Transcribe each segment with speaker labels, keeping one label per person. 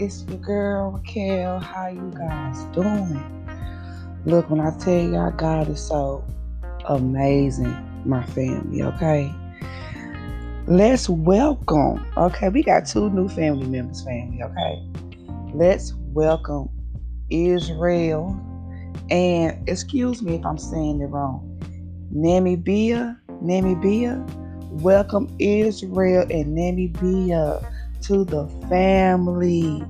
Speaker 1: It's your girl Raquel. How you guys doing? Look, when I tell y'all God is so amazing, my family, okay? Let's welcome, okay? We got two new family members, family, okay? Let's welcome Israel and excuse me if I'm saying it wrong. Namibia, Namibia. Welcome Israel and Namibia to the family.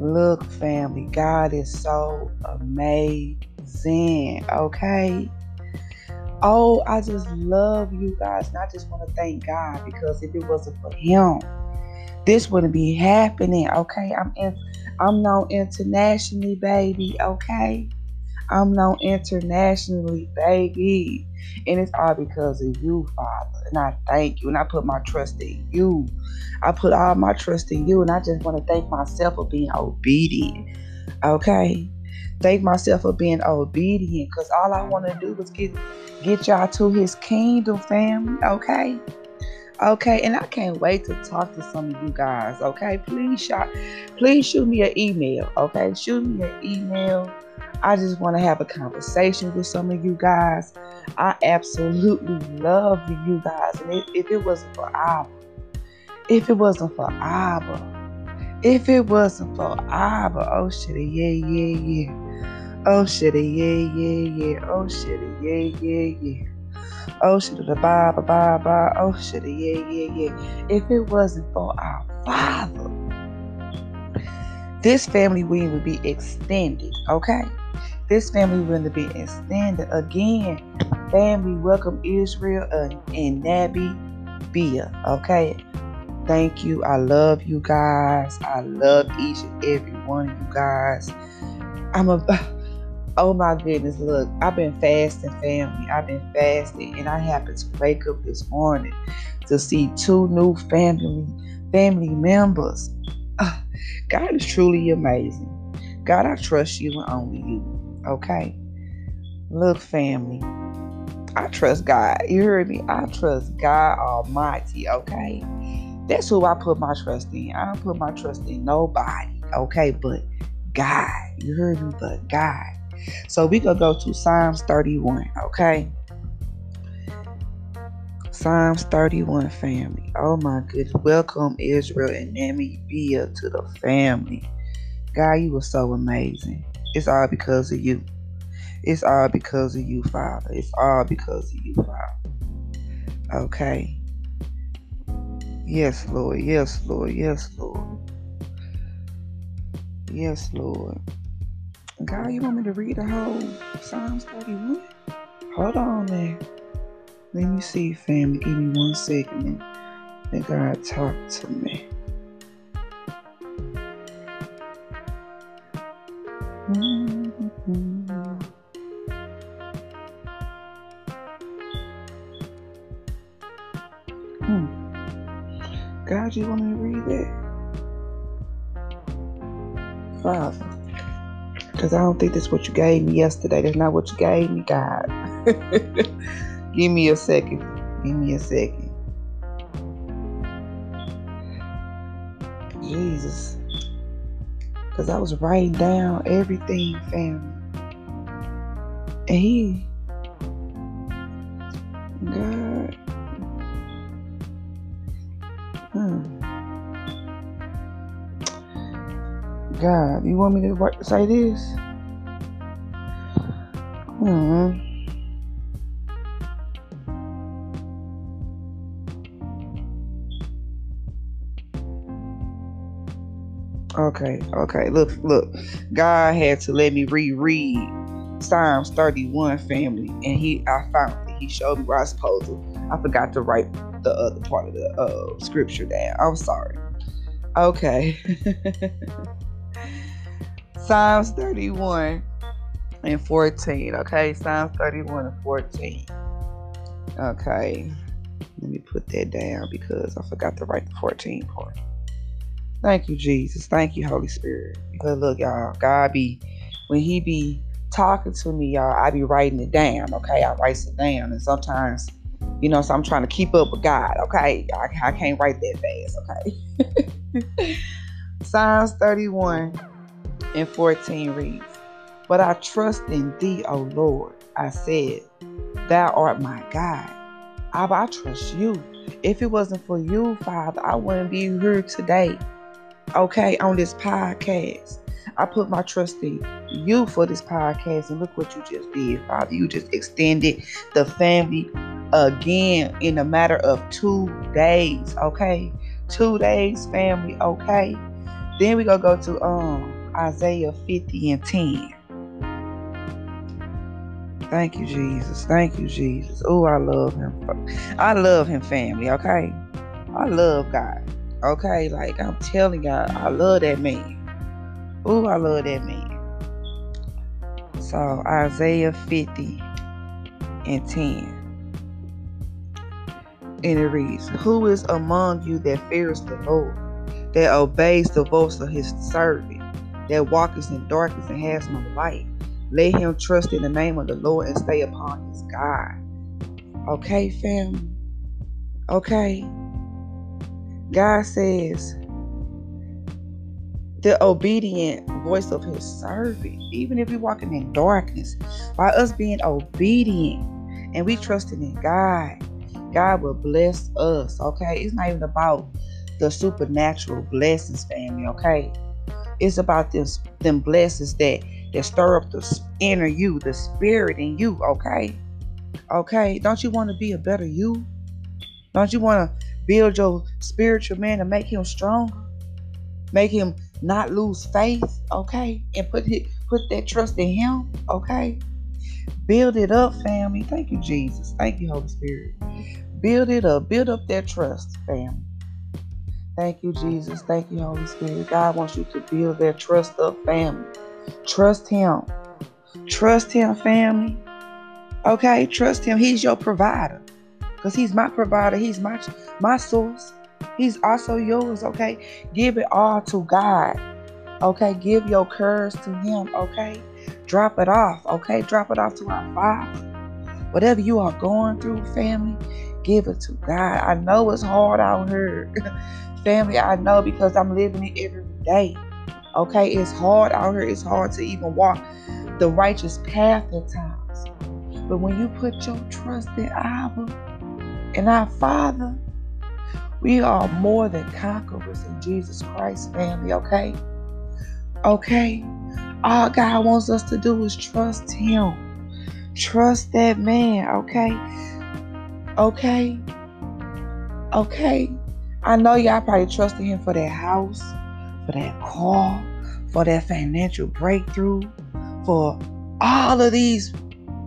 Speaker 1: Look, family, God is so amazing. Okay. Oh, I just love you guys. And I just want to thank God because if it wasn't for Him, this wouldn't be happening. Okay. I'm in I'm known internationally, baby. Okay. I'm known internationally, baby. And it's all because of you, Father. And I thank you. And I put my trust in you. I put all my trust in you. And I just want to thank myself for being obedient. Okay? Thank myself for being obedient. Because all I want to do is get get y'all to his kingdom, family. Okay? Okay, and I can't wait to talk to some of you guys. Okay, please, shot, please shoot me an email. Okay, shoot me an email I just want to have a conversation with some of you guys. I absolutely love you guys. And if, it wasn't for Abba, if it wasn't for Abba, if it wasn't for Abba, oh shit, yeah, yeah, yeah. Oh shit, yeah, yeah, yeah. Oh shit, yeah, yeah, yeah. Oh shit, the bye, bye, bye, bye. Oh shit, yeah, yeah, yeah. If it wasn't for our Father, this family we would be extended, okay? This family will be extended again. Family, welcome Israel and, and Nabi Bia. Okay. Thank you. I love you guys. I love each and every one of you guys. I'm a oh my goodness, look, I've been fasting, family. I've been fasting, and I happened to wake up this morning to see two new family family members. God is truly amazing. God, I trust you and only you. Okay. Look, family. I trust God. You heard me? I trust God Almighty. Okay. That's who I put my trust in. I don't put my trust in nobody. Okay. But God. You heard me? But God. So we gonna go to Psalms 31. Okay. Psalms 31 family. Oh my goodness. Welcome Israel and Namibia to the family. God, you were so amazing. It's all because of you. It's all because of you, Father. It's all because of you, Father. Okay. Yes, Lord. Yes, Lord. Yes, Lord. Yes, Lord. God, you want me to read the whole Psalms 31? Hold on there. Let me see, family. Give me one second. Let God talk to me. Father. Because I don't think that's what you gave me yesterday. That's not what you gave me, God. Give me a second. Give me a second. Jesus. Because I was writing down everything, family. And he, God, God, you want me to say this? Hmm. Okay, okay. Look, look. God had to let me reread Psalms 31 family, and he I found it. He showed me where I was supposed to. I forgot to write the other part of the uh, scripture down. I'm sorry. Okay. Psalms 31 and 14. Okay, Psalms 31 and 14. Okay. Let me put that down because I forgot to write the 14 part. Thank you, Jesus. Thank you, Holy Spirit. Because look, y'all, God be when He be talking to me, y'all, I be writing it down. Okay, I write it down, and sometimes, you know, so I'm trying to keep up with God. Okay, I, I can't write that fast. Okay. Psalms 31 and 14 reads, But I trust in thee, O Lord. I said, Thou art my God. Abba, I trust you. If it wasn't for you, Father, I wouldn't be here today. Okay, on this podcast. I put my trust in you for this podcast, and look what you just did, Father. You just extended the family again in a matter of two days. Okay, two days, family. Okay, then we gonna go to um Isaiah 50 and 10. Thank you, Jesus. Thank you, Jesus. Oh, I love him. I love him, family. Okay, I love God. Okay, like I'm telling y'all, I love that man. Oh, I love that man. So Isaiah 50 and 10. And it reads, Who is among you that fears the Lord, that obeys the voice of his servant, that walks in darkness and has no light? Let him trust in the name of the Lord and stay upon his God. Okay, family? Okay. God says, the obedient voice of his servant, even if we're walking in darkness, by us being obedient and we trusting in God, God will bless us. Okay, it's not even about the supernatural blessings, family. Okay, it's about them them blessings that that stir up the inner you, the spirit in you. Okay, okay. Don't you want to be a better you? Don't you want to build your spiritual man and make him stronger? Make him not lose faith, okay? And put it, put that trust in him, okay? Build it up, family. Thank you, Jesus. Thank you, Holy Spirit. Build it up. Build up that trust, family. Thank you, Jesus. Thank you, Holy Spirit. God wants you to build that trust up, family. Trust Him. Trust Him, family. Okay, trust Him. He's your provider. Because He's my provider. He's my my source. He's also yours, okay? Give it all to God. Okay, give your courage to Him, okay? Drop it off, okay? Drop it off to our Father. Whatever you are going through, family, give it to God. I know it's hard out here. family, I know because I'm living it every day. Okay, it's hard out here. It's hard to even walk the righteous path at times. But when you put your trust in Abba and our Father, we are more than conquerors in Jesus Christ, family, okay? Okay? All God wants us to do is trust Him. Trust that man, okay? Okay? Okay? I know y'all probably trusted Him for that house, for that car, for that financial breakthrough, for all of these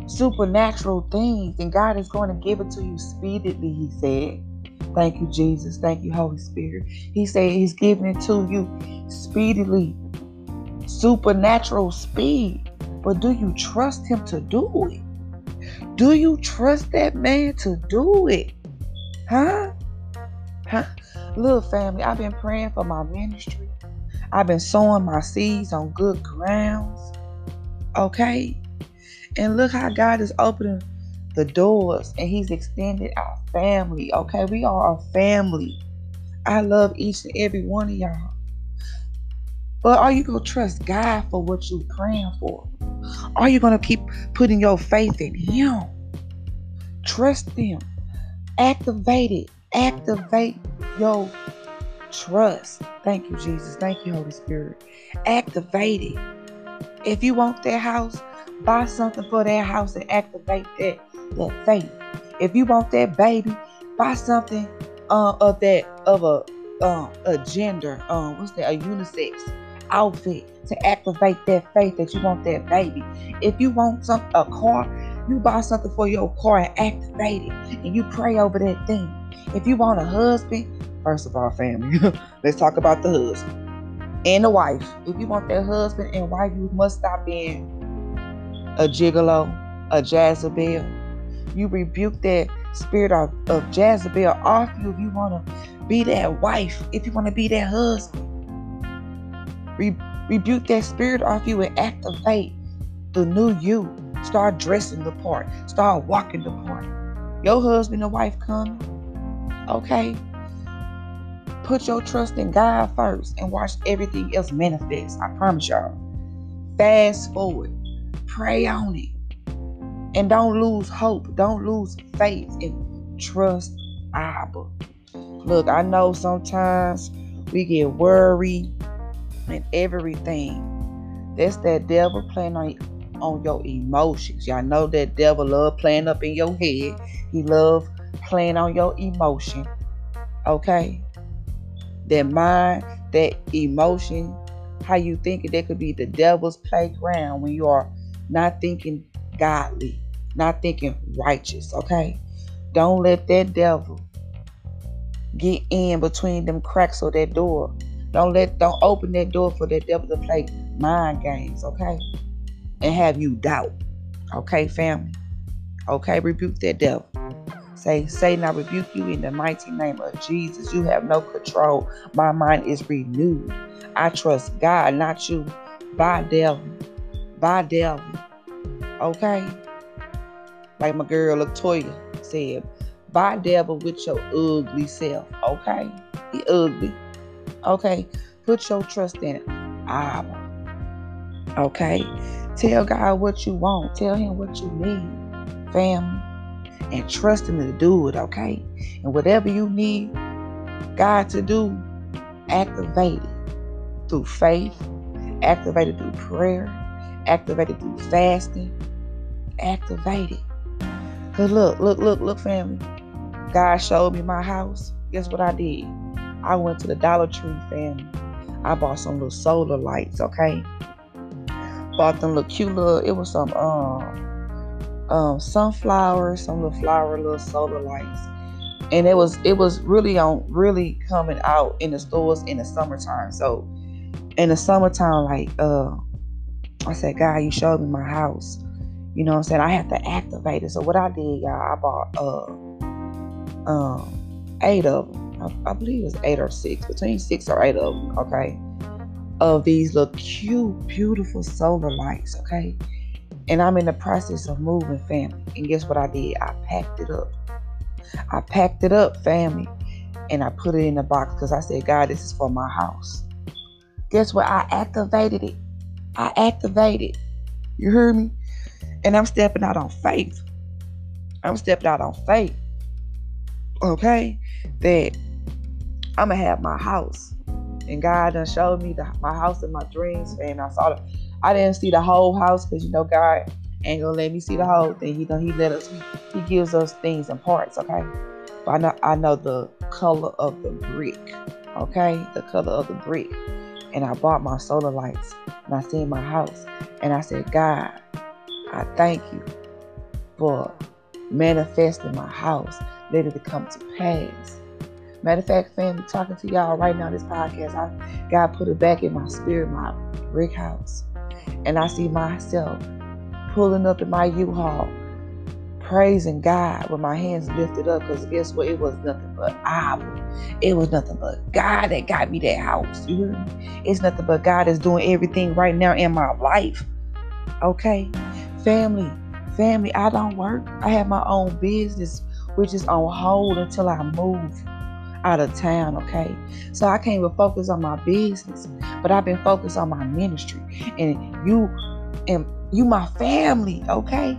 Speaker 1: supernatural things, and God is going to give it to you speedily, He said. Thank you, Jesus. Thank you, Holy Spirit. He said He's giving it to you speedily, supernatural speed. But do you trust Him to do it? Do you trust that man to do it? Huh? Huh? Little family, I've been praying for my ministry. I've been sowing my seeds on good grounds. Okay? And look how God is opening the doors and he's extended our family. Okay, we are a family. I love each and every one of y'all. But are you gonna trust God for what you're praying for? Are you gonna keep putting your faith in Him? Trust Him. Activate it. Activate your trust. Thank you, Jesus. Thank you, Holy Spirit. Activate it. If you want that house, buy something for that house and activate that that faith. If you want that baby, buy something uh, of that of a um a gender um what's that a unisex outfit to activate that faith that you want that baby. If you want some a car, you buy something for your car and activate it, and you pray over that thing. If you want a husband, first of all, family, let's talk about the husband and the wife. If you want that husband and wife, you must stop being a gigolo, a Jezebel, you rebuke that spirit of, of Jezebel off you if you want to be that wife, if you want to be that husband. Re- rebuke that spirit off you and activate the new you. Start dressing the part. Start walking the part. Your husband and wife coming. Okay. Put your trust in God first and watch everything else manifest. I promise y'all. Fast forward. Pray on it. And don't lose hope. Don't lose faith and trust Abba. Look, I know sometimes we get worried and everything. That's that devil playing on on your emotions. Y'all know that devil love playing up in your head. He love playing on your emotion. Okay? That mind, that emotion, how you think that could be the devil's playground when you are not thinking godly, not thinking righteous. Okay? Don't let that devil get in between them cracks of that door. Don't let don't open that door for that devil to play mind games, okay? And have you doubt. Okay, family? Okay, rebuke that devil. Say, Satan, I rebuke you in the mighty name of Jesus. You have no control. My mind is renewed. I trust God, not you. Bye devil. Bye devil. Okay? Like my girl Latoya said, bye devil with your ugly self. Okay? He ugly. Okay? Put your trust in Abba. Okay? Tell God what you want. Tell him what you need. Family and trust Him to do it, okay? And whatever you need God to do, activate it through faith, activate it through prayer, activate it through fasting, activate it. Cause look, look, look, look, family. God showed me my house. Guess what I did? I went to the Dollar Tree, family. I bought some little solar lights, okay? Bought them little cute little, it was some um um, sunflowers, some little flower, little solar lights, and it was it was really on really coming out in the stores in the summertime. So in the summertime, like uh, I said, God, you showed me my house. You know what I'm saying? I have to activate it. So what I did, y'all, I bought uh um eight of them. I, believe it was eight or six, between six or eight of them. Okay, of these little cute, beautiful solar lights. Okay and I'm in the process of moving family. And guess what I did? I packed it up. I packed it up, family, and I put it in the box because I said, God, this is for my house. Guess what? I activated it. I activated. You heard me? And I'm stepping out on faith. I'm stepping out on faith. Okay? That I'm to have my house. And God done showed me the, my house and my dreams, and I saw the I didn't see the whole house because you know God ain't gonna let me see the whole thing. He know He let us. He, gives us things in parts. Okay, but I know I know the color of the brick. Okay, the color of the brick. And I bought my solar lights and I seen my house and I said, God, I thank you for manifesting my house. Let it come to pass. Matter of fact, family, talking to y'all right now, this podcast, I God put it back in my spirit, my brick house and I see myself pulling up in my U-Haul, praising God with my hands lifted up. Because guess what? It was nothing but Abba. It was nothing but God that got me that house. You hear me? It's nothing but God is doing everything right now in my life. Okay, family, family. I don't work. I have my own business, which is on hold until I move out of town, okay? So I can't even focus on my business, but I've been focused on my ministry. And you and you my family, okay?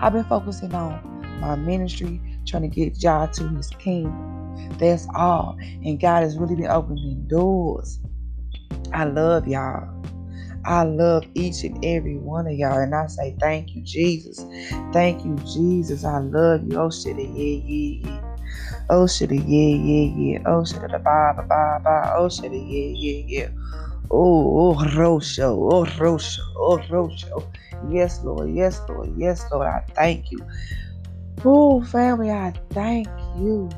Speaker 1: I've been focusing on my ministry, trying to get God to his kingdom. That's all. And God has really been opening doors. I love y'all. I love each and every one of y'all. And I say thank you, Jesus. Thank you, Jesus. I love you. Oh shit, yeah, yeah, yeah. Oh shit, yeah, yeah, yeah. Oh shit, ba ba ba ba. Oh shit, yeah, yeah, yeah. Oh, oh, Rosho, oh, Rosho, oh, Rosho. Yes, Lord, yes, Lord, yes, Lord. I thank you. Oh, family, I thank you.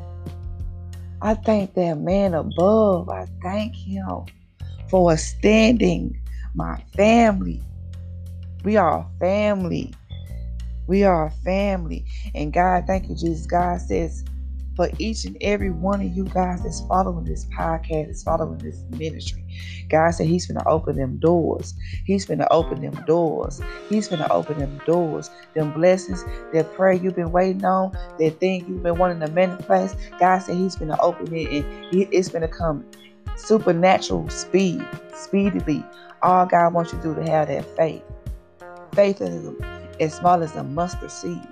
Speaker 1: I thank that man above. I thank him for standing my family. We are family. We are family. And God, thank you, Jesus. God says, for each and every one of you guys that's following this podcast, that's following this ministry. God said He's going to open them doors. He's going to open them doors. He's going to open them doors. Them blessings, that prayer you've been waiting on, that thing you've been wanting to manifest. God said He's going to open it and it's going to come supernatural speed, speedily. All God wants you to do to have that faith. Faith is as small as a mustard seed.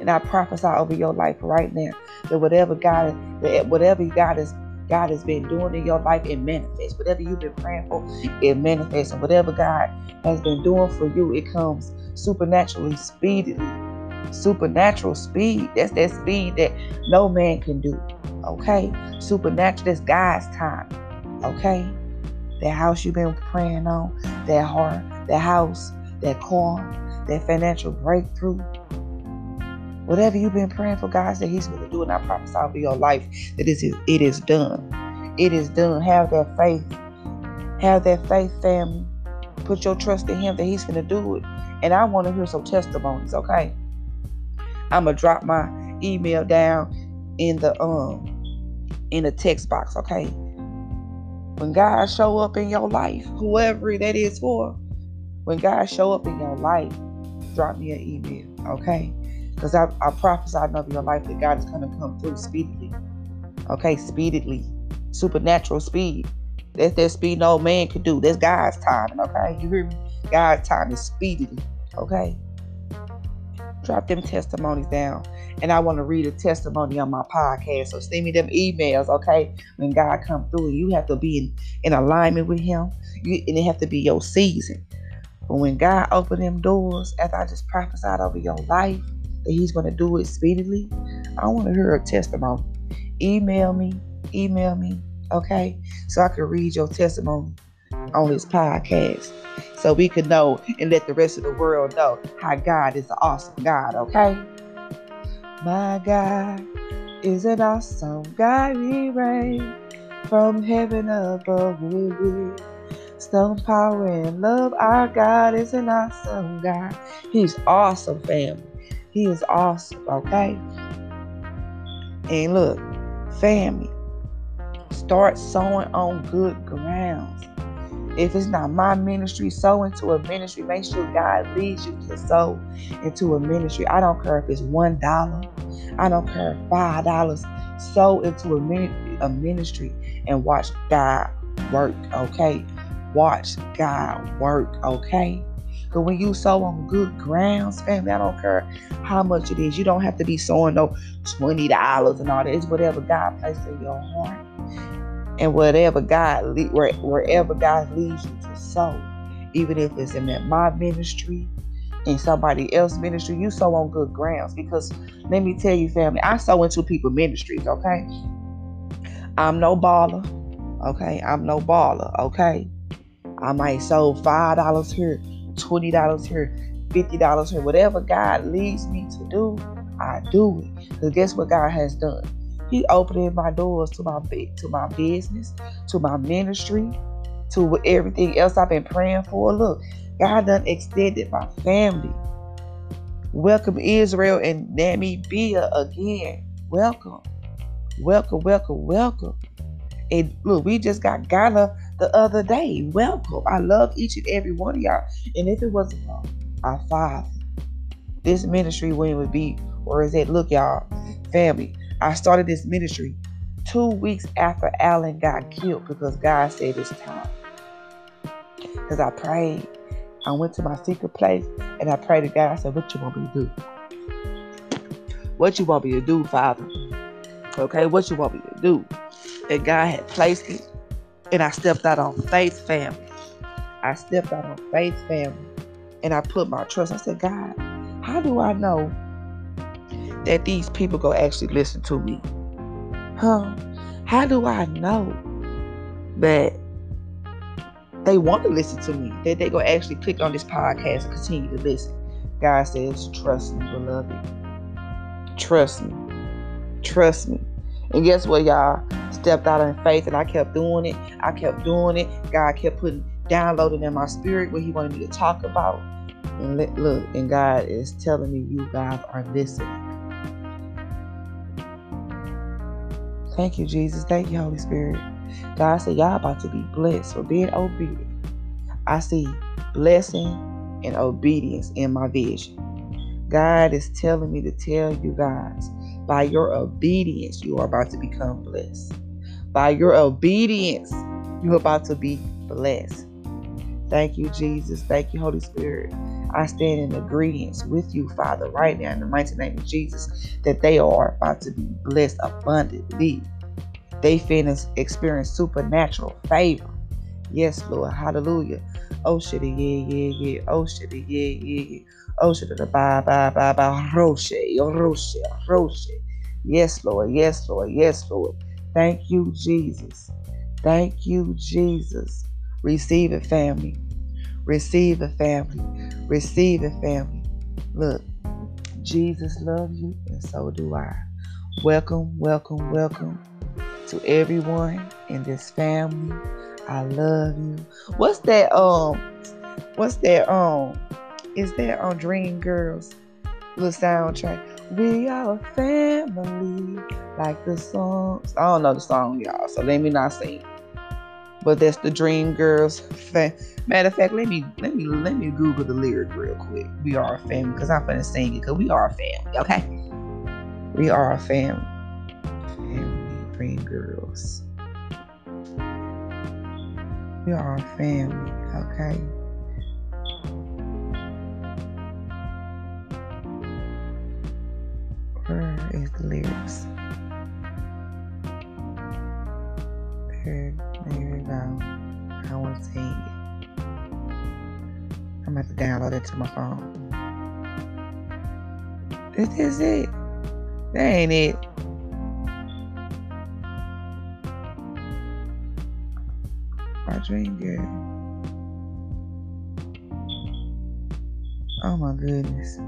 Speaker 1: And I prophesy over your life right now that whatever God, that whatever God has God has been doing in your life, it manifests. Whatever you've been praying for, it manifests. And whatever God has been doing for you, it comes supernaturally, speedily. Supernatural speed. That's that speed that no man can do. Okay? Supernatural, that's God's time. Okay? That house you've been praying on, that heart, that house, that car, that financial breakthrough, Whatever you've been praying for, God said He's going to do it. And I prophesy over your life that it is, it is done. It is done. Have that faith. Have that faith, family. Put your trust in Him that He's going to do it. And I want to hear some testimonies, okay? I'm going to drop my email down in the um in the text box, okay? When God show up in your life, whoever that is for, when God show up in your life, drop me an email, okay? Because I, I prophesied over your life that God is going to come through speedily. Okay, speedily. Supernatural speed. That's that speed no man could do. That's God's timing, okay? You hear me? God's time is speedily, okay? Drop them testimonies down. And I want to read a testimony on my podcast. So send me them emails, okay? When God come through, you have to be in, in alignment with Him. You, and it have to be your season. But when God opened them doors, as I just prophesied over your life, that He's going to do it speedily, I want to hear a testimony. Email me, email me, okay? So I can read your testimony on this podcast. So we can know and let the rest of the world know how God is an awesome God, okay? My God is an awesome God. He reigns from heaven above with stone power and love. Our God is an awesome God. He's awesome, family. He is awesome, okay? And look, family, start sowing on good grounds. If it's not my ministry, sow into a ministry. Make sure God leads you to sow into a ministry. I don't care if it's one dollar. I don't care if five dollars. Sow into a, a ministry and watch God work. Okay, watch God work. Okay. But when you sow on good grounds, family, I don't care how much it is. You don't have to be sowing no $20 and all that. It's whatever God places in your heart. And whatever God, wherever God leads you to sow, even if it's in my ministry, in somebody else's ministry, you sow on good grounds. Because let me tell you, family, I sow into people ministries, okay? I'm no baller, okay? I'm no baller, okay? I might sow five dollars here, $20 here, $50 here, whatever God leads me to do, I do it. Because guess what God has done? He opened my doors to my to my business, to my ministry, to everything else I've been praying for. Look, God done extended my family. Welcome Israel and Namibia again. Welcome. Welcome, welcome, welcome. And look, we just got Ghana the other day. Welcome. I love each and every one of y'all. And if it wasn't for our Father, this ministry wouldn't would be where is it? Look, y'all, family. I started this ministry two weeks after Alan got killed because God said it's time. Because I prayed. I went to my secret place and I prayed to God. I said, What you want me to do? What you want me to do, Father? Okay, what you want me to do? And God had placed it and I stepped out on faith, family. I stepped out on faith, family. And I put my trust. I said, God, how do I know that these people go actually listen to me? Huh? How do I know that they want to listen to me? That they go actually click on this podcast and continue to listen? God says, trust me, beloved. Trust me. Trust me. And guess what, y'all? Stepped out in faith and I kept doing it. I kept doing it. God kept putting, downloading in my spirit what He wanted me to talk about. And look, and God is telling me, you guys are listening. Thank you, Jesus. Thank you, Holy Spirit. God said, Y'all about to be blessed for being obedient. I see blessing and obedience in my vision. God is telling me to tell you guys by your obedience, you are about to become blessed. By your obedience, you're about to be blessed. Thank you, Jesus. Thank you, Holy Spirit. I stand in agreement with you, Father, right now in the mighty name of Jesus, that they are about to be blessed abundantly. They finish experience supernatural favor. Yes, Lord. Hallelujah. Oh shit, yeah, yeah, yeah. Oh shit, yeah, yeah, yeah. Oh shit, bye, bye, bye, bye. Roche, Roche, Roche. Yes, Lord. Yes, Lord. Yes, Lord. Thank you, Jesus. Thank you, Jesus. Receive it, family. Receive it, family. Receive it, family. Look, Jesus loves you, and so do I. Welcome, welcome, welcome to everyone in this family. I love you. What's that? Um, what's that? Um, is that on Dream Girls little soundtrack? We are a family, like the songs. I don't know the song, y'all, so let me not sing. But that's the Dream Girls. Fa- Matter of fact, let me let me let me Google the lyric real quick. We are a family, because I'm gonna sing it. Cause we are a family, okay? We are a family. Family Dream Girls. We are a family, okay? Lyrics? There we go. I want to sing it. I'm about to download it to my phone. This is it. That ain't it. My dream girl. Oh my goodness.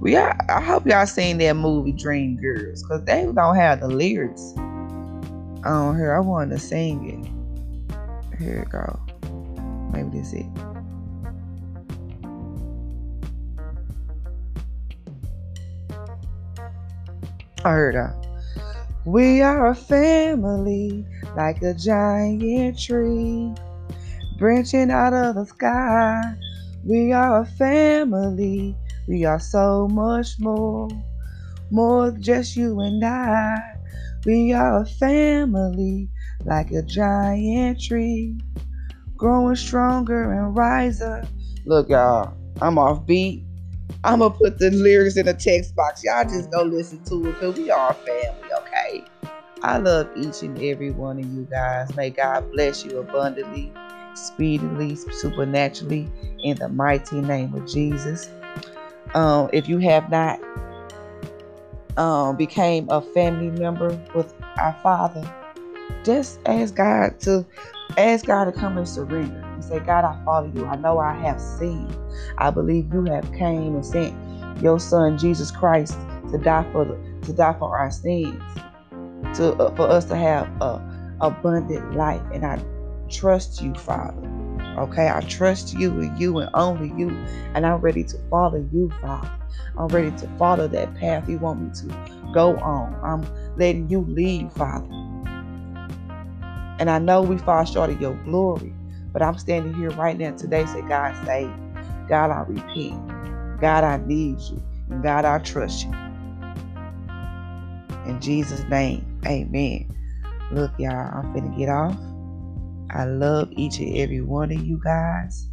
Speaker 1: We are, I hope y'all seen that movie Dream Girls because they don't have the lyrics on here. I wanted to sing it. Here it go. Maybe this it. I heard that. We are a family like a giant tree branching out of the sky. We are a family we are so much more, more just you and I. We are a family like a giant tree, growing stronger and riser. Look, y'all, I'm off beat. I'm gonna put the lyrics in the text box. Y'all just go listen to it because we are family, okay? I love each and every one of you guys. May God bless you abundantly, speedily, supernaturally, in the mighty name of Jesus. Um, if you have not um, became a family member with our Father, just ask God to ask God to come and surrender and say, God, I follow you. I know I have sinned. I believe you have came and sent your Son Jesus Christ to die for to die for our sins, to uh, for us to have a abundant life. And I trust you, Father. Okay, I trust you and you and only you. And I'm ready to follow you, Father. I'm ready to follow that path you want me to go on. I'm letting you lead, Father. And I know we fall short of your glory, but I'm standing here right now today say, God, save. God, I repent. God, I need you. And God, I trust you. In Jesus' name, amen. Look, y'all, I'm finna get off. I love each and every one of you guys.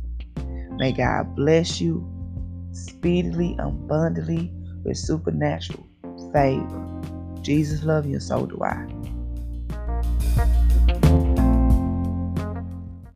Speaker 1: May God bless you speedily, abundantly, with supernatural favor. Jesus love you, so do I.